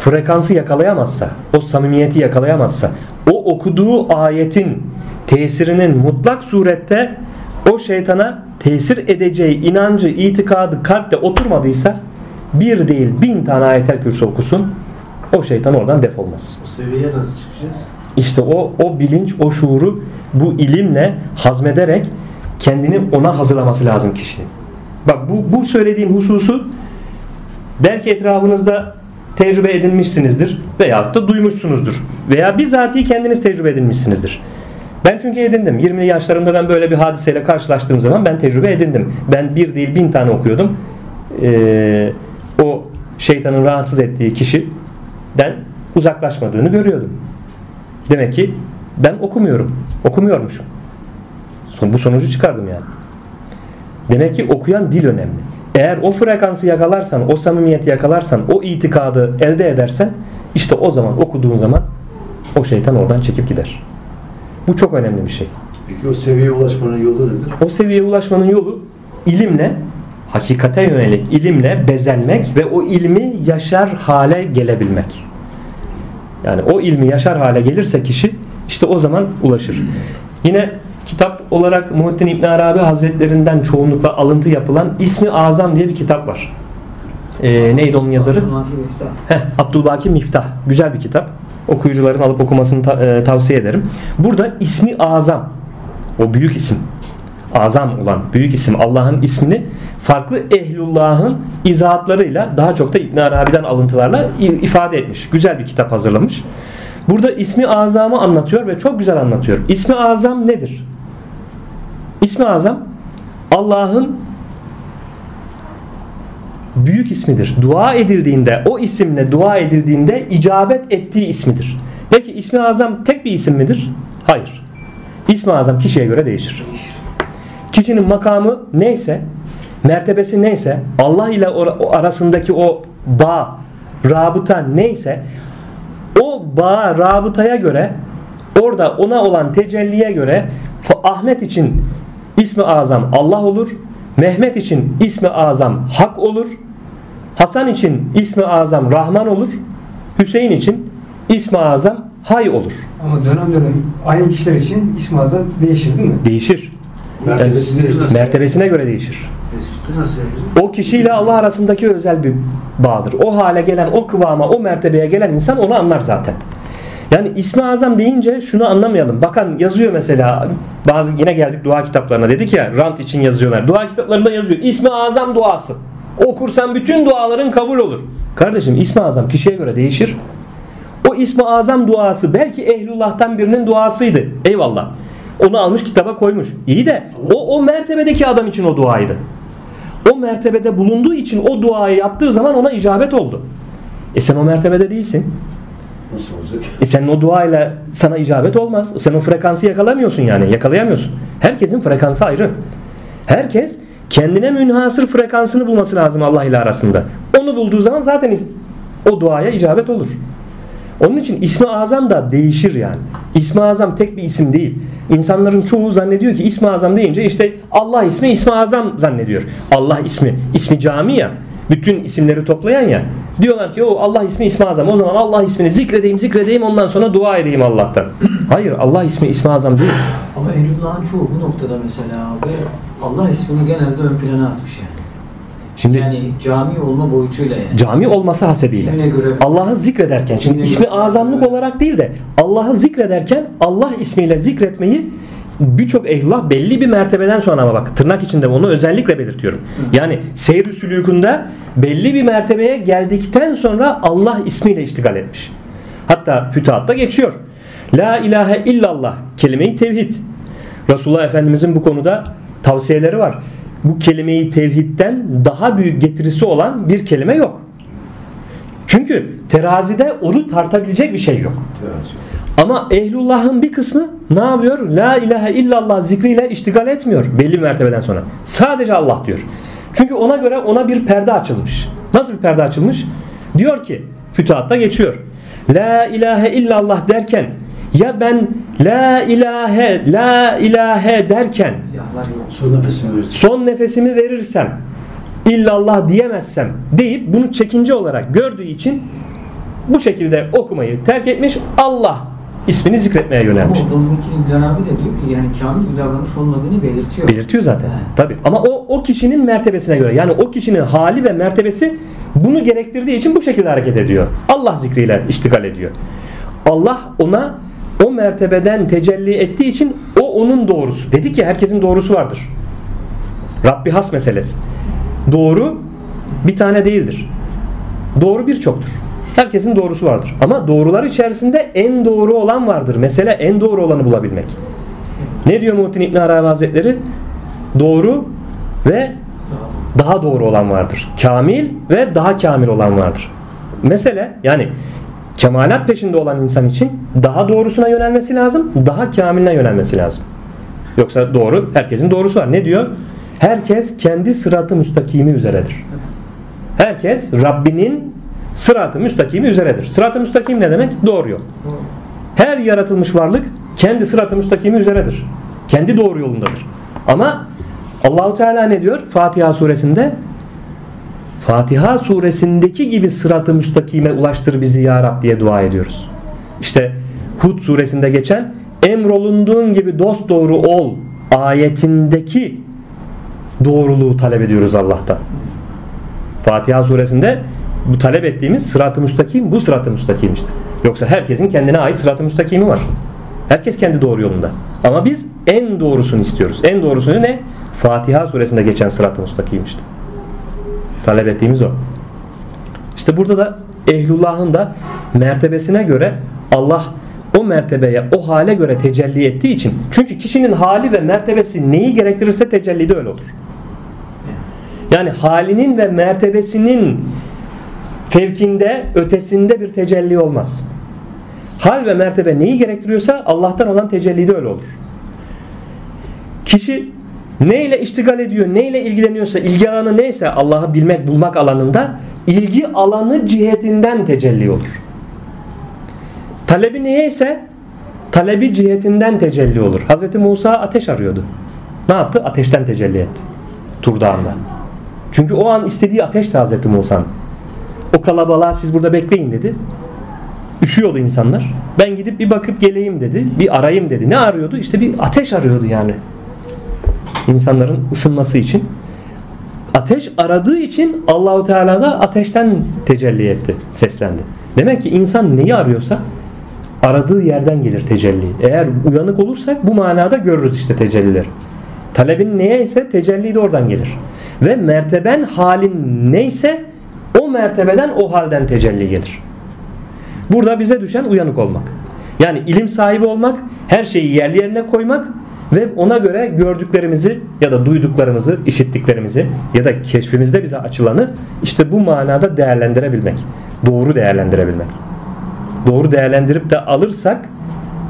frekansı yakalayamazsa, o samimiyeti yakalayamazsa, o okuduğu ayetin tesirinin mutlak surette o şeytana tesir edeceği inancı, itikadı kalpte oturmadıysa bir değil bin tane ayetel kürsü okusun o şeytan oradan defolmaz. O seviyeye nasıl çıkacağız? İşte o o bilinç, o şuuru bu ilimle hazmederek kendini ona hazırlaması lazım kişinin. Bak bu bu söylediğim hususu belki etrafınızda tecrübe edinmişsinizdir veyahut da duymuşsunuzdur veya bizatihi kendiniz tecrübe edinmişsinizdir. Ben çünkü edindim. 20'li yaşlarımda ben böyle bir hadiseyle karşılaştığım zaman ben tecrübe edindim. Ben bir değil bin tane okuyordum. Ee, o şeytanın rahatsız ettiği kişiden uzaklaşmadığını görüyordum. Demek ki ben okumuyorum. Okumuyormuşum. Bu sonucu çıkardım yani. Demek ki okuyan dil önemli. Eğer o frekansı yakalarsan, o samimiyeti yakalarsan, o itikadı elde edersen işte o zaman okuduğun zaman o şeytan oradan çekip gider. Bu çok önemli bir şey. Peki o seviyeye ulaşmanın yolu nedir? O seviyeye ulaşmanın yolu ilimle, hakikate yönelik ilimle bezenmek ve o ilmi yaşar hale gelebilmek. Yani o ilmi yaşar hale gelirse kişi işte o zaman ulaşır. Yine kitap olarak Muhittin İbn Arabi Hazretlerinden çoğunlukla alıntı yapılan İsmi Azam diye bir kitap var. Ee, neydi onun yazarı? Heh, Abdülbaki Miftah. Güzel bir kitap. Okuyucuların alıp okumasını ta- e, tavsiye ederim. Burada ismi azam. O büyük isim. Azam olan büyük isim Allah'ın ismini farklı ehlullahın izahatlarıyla daha çok da İbn Arabi'den alıntılarla ifade etmiş. Güzel bir kitap hazırlamış. Burada ismi azamı anlatıyor ve çok güzel anlatıyor. İsmi azam nedir? İsmi azam Allah'ın büyük ismidir. Dua edildiğinde, o isimle dua edildiğinde icabet ettiği ismidir. Peki ismi azam tek bir isim midir? Hayır. İsmi azam kişiye göre değişir. Kişinin makamı neyse, mertebesi neyse, Allah ile arasındaki o bağ, rabıta neyse, o bağ, rabıtaya göre, orada ona olan tecelliye göre Ahmet için ismi azam Allah olur, Mehmet için ismi azam Hak olur, Hasan için ismi azam Rahman olur, Hüseyin için ismi azam Hay olur. Ama dönem dönem aynı kişiler için ismi azam değişir değil mi? Değişir. Mertebesi değişti. Mertebesine göre değişir. Tespiti nasıl yapıyoruz? O kişiyle Allah arasındaki özel bir bağdır. O hale gelen, o kıvama, o mertebeye gelen insan onu anlar zaten. Yani ismi azam deyince şunu anlamayalım. Bakın yazıyor mesela bazı yine geldik dua kitaplarına dedik ya rant için yazıyorlar. Dua kitaplarında yazıyor. İsmi azam duası. Okursan bütün duaların kabul olur. Kardeşim ismi azam kişiye göre değişir. O ismi azam duası belki ehlullah'tan birinin duasıydı. Eyvallah. Onu almış kitaba koymuş. İyi de o, o mertebedeki adam için o duaydı. O mertebede bulunduğu için o duayı yaptığı zaman ona icabet oldu. E sen o mertebede değilsin. Nasıl olacak? E senin o duayla sana icabet olmaz. Sen o frekansı yakalamıyorsun yani. Yakalayamıyorsun. Herkesin frekansı ayrı. Herkes kendine münhasır frekansını bulması lazım Allah ile arasında. Onu bulduğu zaman zaten o duaya icabet olur. Onun için ismi azam da değişir yani. İsmi azam tek bir isim değil. İnsanların çoğu zannediyor ki ismi azam deyince işte Allah ismi ismi azam zannediyor. Allah ismi, ismi cami ya. Bütün isimleri toplayan ya. Diyorlar ki o Allah ismi ismi azam. O zaman Allah ismini zikredeyim zikredeyim ondan sonra dua edeyim Allah'tan. Hayır Allah ismi ismi azam değil. Ama Ehlullah'ın çoğu bu noktada mesela abi Allah ismini genelde ön plana atmış yani. Şimdi Yani cami olma boyutuyla yani. cami olması hasebiyle. Allah'ı zikrederken şimdi Kimine ismi göre? azamlık olarak değil de Allah'ı zikrederken Allah ismiyle zikretmeyi birçok ehlullah belli bir mertebeden sonra ama bak tırnak içinde onu özellikle belirtiyorum. Yani seyr-i sülûkunda belli bir mertebeye geldikten sonra Allah ismiyle iştigal etmiş. Hatta fütuhatta geçiyor. La ilahe illallah kelime-i tevhid. Resulullah Efendimizin bu konuda tavsiyeleri var. Bu kelimeyi tevhidden daha büyük getirisi olan bir kelime yok. Çünkü terazide onu tartabilecek bir şey yok. Terazi. Ama ehlullahın bir kısmı ne yapıyor? La ilahe illallah zikriyle iştigal etmiyor belli bir mertebeden sonra. Sadece Allah diyor. Çünkü ona göre ona bir perde açılmış. Nasıl bir perde açılmış? Diyor ki fütuhatta geçiyor. La ilahe illallah derken ya ben la ilahe la ilahe derken. Son nefesimi verirsin. son nefesimi verirsem illallah diyemezsem deyip bunu çekince olarak gördüğü için bu şekilde okumayı terk etmiş Allah ismini zikretmeye Ama yönelmiş. o Dolmuk'un İbn abi de diyor ki yani kamil bir davranış olmadığını belirtiyor. Belirtiyor zaten. He. Tabi. Ama o o kişinin mertebesine göre yani o kişinin hali ve mertebesi bunu gerektirdiği için bu şekilde hareket ediyor. Allah zikriyle iştigal ediyor. Allah ona o mertebeden tecelli ettiği için o onun doğrusu. Dedik ya herkesin doğrusu vardır. Rabbi has meselesi. Doğru bir tane değildir. Doğru birçoktur. Herkesin doğrusu vardır. Ama doğrular içerisinde en doğru olan vardır. Mesele en doğru olanı bulabilmek. Ne diyor Muhittin İbn Arabi Hazretleri? Doğru ve daha doğru olan vardır. Kamil ve daha kamil olan vardır. Mesele yani kemalat peşinde olan insan için daha doğrusuna yönelmesi lazım, daha kamiline yönelmesi lazım. Yoksa doğru, herkesin doğrusu var. Ne diyor? Herkes kendi sıratı müstakimi üzeredir. Herkes Rabbinin sıratı müstakimi üzeredir. Sıratı müstakim ne demek? Doğru yol. Her yaratılmış varlık kendi sıratı müstakimi üzeredir. Kendi doğru yolundadır. Ama Allahu Teala ne diyor? Fatiha suresinde Fatiha suresindeki gibi sıratı müstakime ulaştır bizi ya Rab diye dua ediyoruz. İşte Hud suresinde geçen emrolunduğun gibi dost doğru ol ayetindeki doğruluğu talep ediyoruz Allah'tan. Fatiha suresinde bu talep ettiğimiz sırat-ı müstakim bu sırat-ı müstakim işte. Yoksa herkesin kendine ait sırat-ı müstakimi var. Herkes kendi doğru yolunda. Ama biz en doğrusunu istiyoruz. En doğrusunu ne? Fatiha suresinde geçen sırat-ı müstakim işte. Talep ettiğimiz o. İşte burada da ehlullahın da mertebesine göre Allah o mertebeye, o hale göre tecelli ettiği için. Çünkü kişinin hali ve mertebesi neyi gerektirirse tecelli de öyle olur. Yani halinin ve mertebesinin fevkinde, ötesinde bir tecelli olmaz. Hal ve mertebe neyi gerektiriyorsa Allah'tan olan tecelli de öyle olur. Kişi neyle iştigal ediyor, neyle ilgileniyorsa, ilgi alanı neyse Allah'ı bilmek, bulmak alanında ilgi alanı cihetinden tecelli olur. Talebi neyse talebi cihetinden tecelli olur. Hz. Musa ateş arıyordu. Ne yaptı? Ateşten tecelli etti. Tur Dağı'nda. Çünkü o an istediği ateşti Hz. Musa'nın. O kalabalığa siz burada bekleyin dedi. Üşüyordu insanlar. Ben gidip bir bakıp geleyim dedi. Bir arayayım dedi. Ne arıyordu? İşte bir ateş arıyordu yani. İnsanların ısınması için. Ateş aradığı için Allahu Teala da ateşten tecelli etti, seslendi. Demek ki insan neyi arıyorsa aradığı yerden gelir tecelli. Eğer uyanık olursak bu manada görürüz işte tecelliler. Talebin neye ise tecelli de oradan gelir. Ve merteben halin neyse o mertebeden o halden tecelli gelir. Burada bize düşen uyanık olmak. Yani ilim sahibi olmak, her şeyi yerli yerine koymak ve ona göre gördüklerimizi ya da duyduklarımızı, işittiklerimizi ya da keşfimizde bize açılanı işte bu manada değerlendirebilmek. Doğru değerlendirebilmek. Doğru değerlendirip de alırsak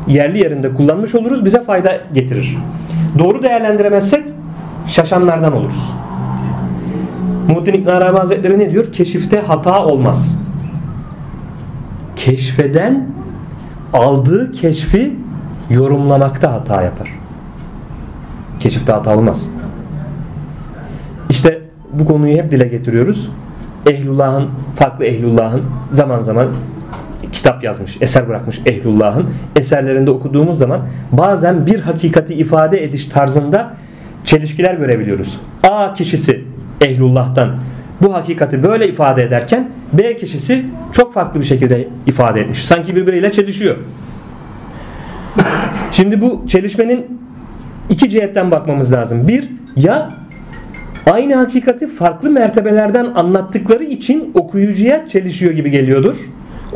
yerli yerinde kullanmış oluruz, bize fayda getirir. Doğru değerlendiremezsek şaşanlardan oluruz. Muhittin İbn Arabi Hazretleri ne diyor? Keşifte hata olmaz. Keşfeden aldığı keşfi yorumlamakta hata yapar. Keşifte hata olmaz. İşte bu konuyu hep dile getiriyoruz. Ehlullah'ın, farklı ehlullah'ın zaman zaman kitap yazmış, eser bırakmış ehlullah'ın eserlerinde okuduğumuz zaman bazen bir hakikati ifade ediş tarzında çelişkiler görebiliyoruz. A kişisi ehlullah'tan bu hakikati böyle ifade ederken B kişisi çok farklı bir şekilde ifade etmiş. Sanki birbiriyle çelişiyor. Şimdi bu çelişmenin iki cihetten bakmamız lazım. Bir, ya aynı hakikati farklı mertebelerden anlattıkları için okuyucuya çelişiyor gibi geliyordur.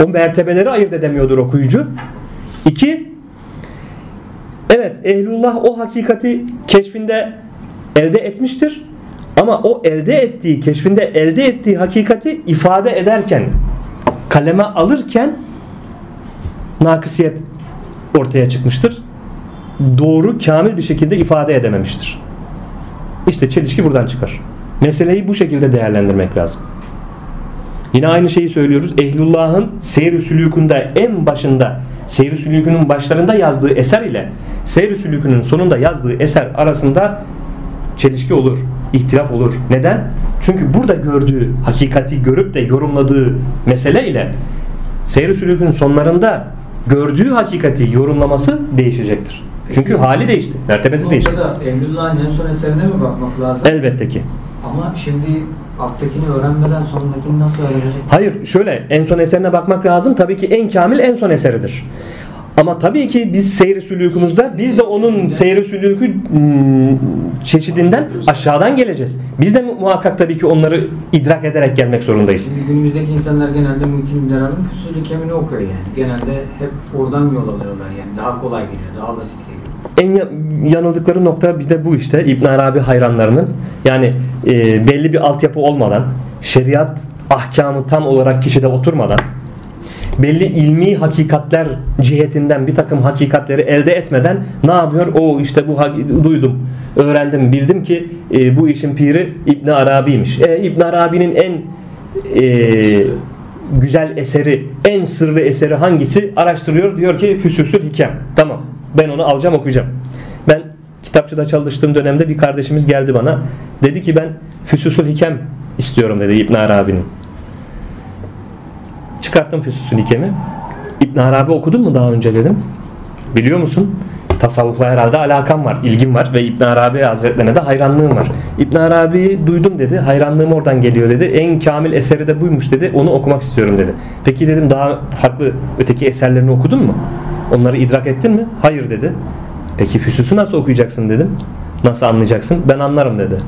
O mertebeleri ayırt edemiyordur okuyucu. İki, evet ehlullah o hakikati keşfinde elde etmiştir. Ama o elde ettiği, keşfinde elde ettiği hakikati ifade ederken, kaleme alırken nakısiyet ortaya çıkmıştır. Doğru, kamil bir şekilde ifade edememiştir. İşte çelişki buradan çıkar. Meseleyi bu şekilde değerlendirmek lazım. Yine aynı şeyi söylüyoruz. Ehlullah'ın seyr-i sülükünde en başında seyr-i sülükünün başlarında yazdığı eser ile seyr-i sülükünün sonunda yazdığı eser arasında çelişki olur, ihtilaf olur. Neden? Çünkü burada gördüğü hakikati görüp de yorumladığı mesele ile seyr-i sülükün sonlarında gördüğü hakikati yorumlaması değişecektir. Çünkü hali değişti, mertebesi değişti. Emrullah'ın en son eserine mi bakmak lazım? Elbette ki. Ama şimdi alttakini öğrenmeden sondakini nasıl öğrenecek? Hayır şöyle en son eserine bakmak lazım. Tabii ki en kamil en son eseridir. Ama tabii ki biz seyri sülükümüzde biz de onun seyri sülükü hmm, çeşidinden aşağıdan geleceğiz. Biz de mu- muhakkak tabii ki onları idrak ederek gelmek zorundayız. Günümüzdeki insanlar genelde Muhittin Deral'ın Füsul Kemini okuyor yani. Genelde hep oradan yol alıyorlar yani. Daha kolay geliyor, daha basit geliyor. En ya- yanıldıkları nokta bir de bu işte İbn Arabi hayranlarının yani e, belli bir altyapı olmadan şeriat ahkamı tam olarak kişide oturmadan belli ilmi hakikatler cihetinden bir takım hakikatleri elde etmeden ne yapıyor? O işte bu duydum, öğrendim, bildim ki e, bu işin piri İbn Arabi'ymiş. E, İbn Arabi'nin en e, güzel eseri, en sırrı eseri hangisi? Araştırıyor. Diyor ki Füsusül Hikem. Tamam. Ben onu alacağım okuyacağım. Ben kitapçıda çalıştığım dönemde bir kardeşimiz geldi bana. Dedi ki ben Füsusül Hikem istiyorum dedi İbn Arabi'nin. Çıkarttım Füsusül Hikem'i. İbn Arabi okudun mu daha önce dedim. Biliyor musun? Tasavvufla herhalde alakam var, ilgim var ve İbn Arabi Hazretlerine de hayranlığım var. İbn Arabi'yi duydum dedi, hayranlığım oradan geliyor dedi. En kamil eseri de buymuş dedi, onu okumak istiyorum dedi. Peki dedim daha farklı öteki eserlerini okudun mu? Onları idrak ettin mi? Hayır dedi. Peki Füsus'u nasıl okuyacaksın dedim. Nasıl anlayacaksın? Ben anlarım dedi.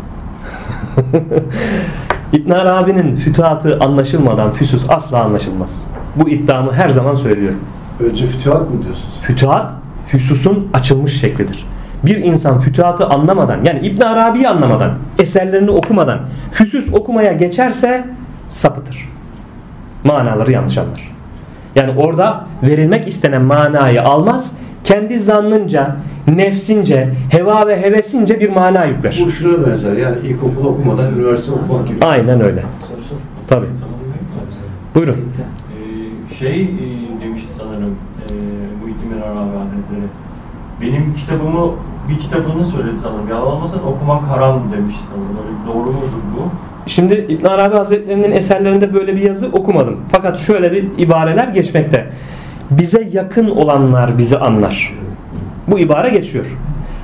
İbn Arabi'nin fütuhatı anlaşılmadan Füsus asla anlaşılmaz. Bu iddiamı her zaman söylüyorum. Önce fütühat mı diyorsunuz? Fütuhat füsusun açılmış şeklidir. Bir insan fütuhatı anlamadan yani İbn Arabi'yi anlamadan, eserlerini okumadan füsus okumaya geçerse sapıtır. Manaları yanlış anlar. Yani orada verilmek istenen manayı almaz, kendi zannınca, nefsince, heva ve hevesince bir mana yükler. Bu şuna benzer yani ilkokul okumadan üniversite okumak gibi. Aynen öyle. Tabii. Buyurun. Ee, şey e, demişti sanırım e, Muhittin abi Hazretleri. Benim kitabımı bir kitabını söyledi sanırım. Yalan olmasın okumak haram demişti sanırım. Öyle doğru mudur bu? Şimdi İbn Arabi Hazretlerinin eserlerinde böyle bir yazı okumadım. Fakat şöyle bir ibareler geçmekte. Bize yakın olanlar bizi anlar. Bu ibare geçiyor.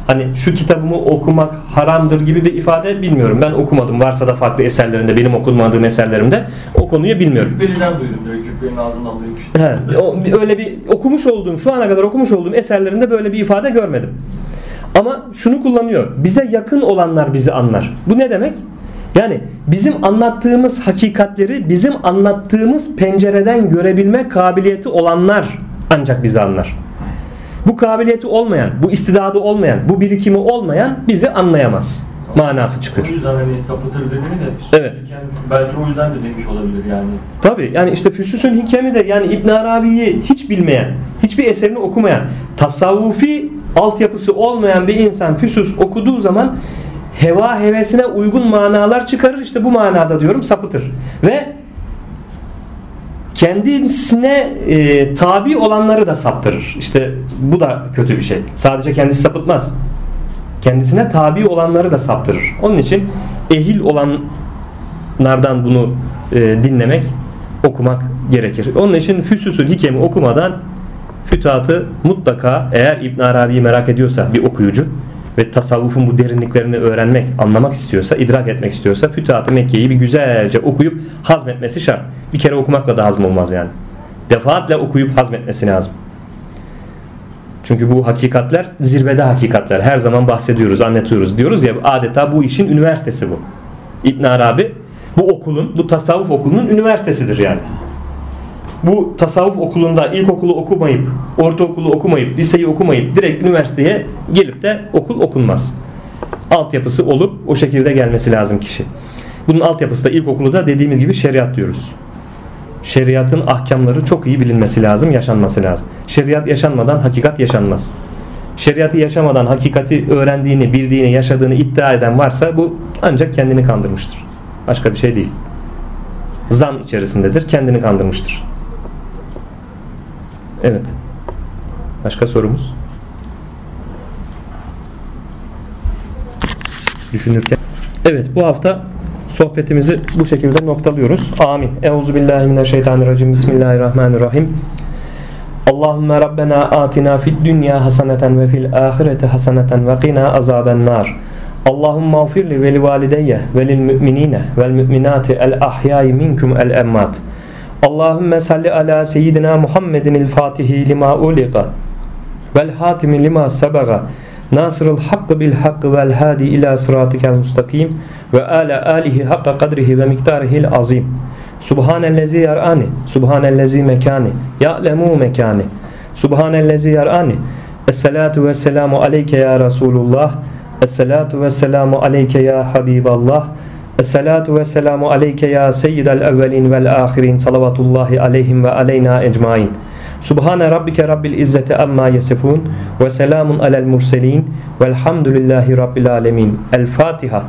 Hani şu kitabımı okumak haramdır gibi bir ifade bilmiyorum. Ben okumadım. Varsa da farklı eserlerinde, benim okumadığım eserlerimde o konuyu bilmiyorum. Cübbeli'den duydum direkt. Cübbeli'nin ağzından duymuştum. He, o, öyle bir okumuş olduğum, şu ana kadar okumuş olduğum eserlerinde böyle bir ifade görmedim. Ama şunu kullanıyor. Bize yakın olanlar bizi anlar. Bu ne demek? Yani bizim anlattığımız hakikatleri bizim anlattığımız pencereden görebilme kabiliyeti olanlar ancak bizi anlar. Bu kabiliyeti olmayan, bu istidadı olmayan, bu birikimi olmayan bizi anlayamaz. Manası çıkıyor. O yüzden hani sapıtır dediniz ya. Evet. Belki o yüzden de demiş olabilir yani. Tabi yani işte Füsus'un hikemi de yani İbn Arabi'yi hiç bilmeyen, hiçbir eserini okumayan, tasavvufi altyapısı olmayan bir insan Füsus okuduğu zaman heva hevesine uygun manalar çıkarır. İşte bu manada diyorum sapıtır. Ve kendisine e, tabi olanları da saptırır. İşte bu da kötü bir şey. Sadece kendisi sapıtmaz. Kendisine tabi olanları da saptırır. Onun için ehil olanlardan bunu e, dinlemek, okumak gerekir. Onun için Füsusül Hikem'i okumadan fütuhatı mutlaka eğer İbn Arabi'yi merak ediyorsa bir okuyucu ve tasavvufun bu derinliklerini öğrenmek, anlamak istiyorsa, idrak etmek istiyorsa Fütuhat-ı Mekke'yi bir güzelce okuyup hazmetmesi şart. Bir kere okumakla da hazm olmaz yani. Defaatle okuyup hazmetmesi lazım. Çünkü bu hakikatler zirvede hakikatler. Her zaman bahsediyoruz, anlatıyoruz. Diyoruz ya adeta bu işin üniversitesi bu. İbn Arabi bu okulun, bu tasavvuf okulunun üniversitesidir yani. Bu tasavvuf okulunda ilkokulu okumayıp, ortaokulu okumayıp, liseyi okumayıp direkt üniversiteye gelip de okul okunmaz. Altyapısı olup o şekilde gelmesi lazım kişi. Bunun altyapısı da ilkokulu da dediğimiz gibi şeriat diyoruz. Şeriatın ahkamları çok iyi bilinmesi lazım, yaşanması lazım. Şeriat yaşanmadan hakikat yaşanmaz. Şeriatı yaşamadan hakikati öğrendiğini, bildiğini, yaşadığını iddia eden varsa bu ancak kendini kandırmıştır. Başka bir şey değil. Zan içerisindedir, kendini kandırmıştır. Evet. Başka sorumuz? Düşünürken. Evet bu hafta sohbetimizi bu şekilde noktalıyoruz. Amin. Euzubillahimineşşeytanirracim. Bismillahirrahmanirrahim. Allahümme Rabbena atina fid dünya haseneten ve fil ahirete haseneten ve qina azaben nar. Allahümme afirli ve li valideyye ve lil müminine vel müminati el ahyai minkum el emmat. Allahümme salli ala seyyidina Muhammedin el fatihi lima uliqa vel hatimi lima sebaga nasırıl hakkı bil hakkı vel hadi ila sıratikel mustakim ve ala alihi hakka kadrihi ve miktarihil azim. Subhanellezi yar'ani Subhanellezi mekani Ya'lemu mekani. Subhanellezi yar'ani Esselatu ve selamu aleyke ya Resulullah Esselatu ve selamu aleyke ya Habiballah Esselatu ve selamu aleyke ya seyyidel evvelin vel ahirin salavatullahi aleyhim ve aleyna ecmain Subhane rabbike rabbil izzeti amma yasifun ve selamun alel murselin velhamdülillahi rabbil alemin. El Fatiha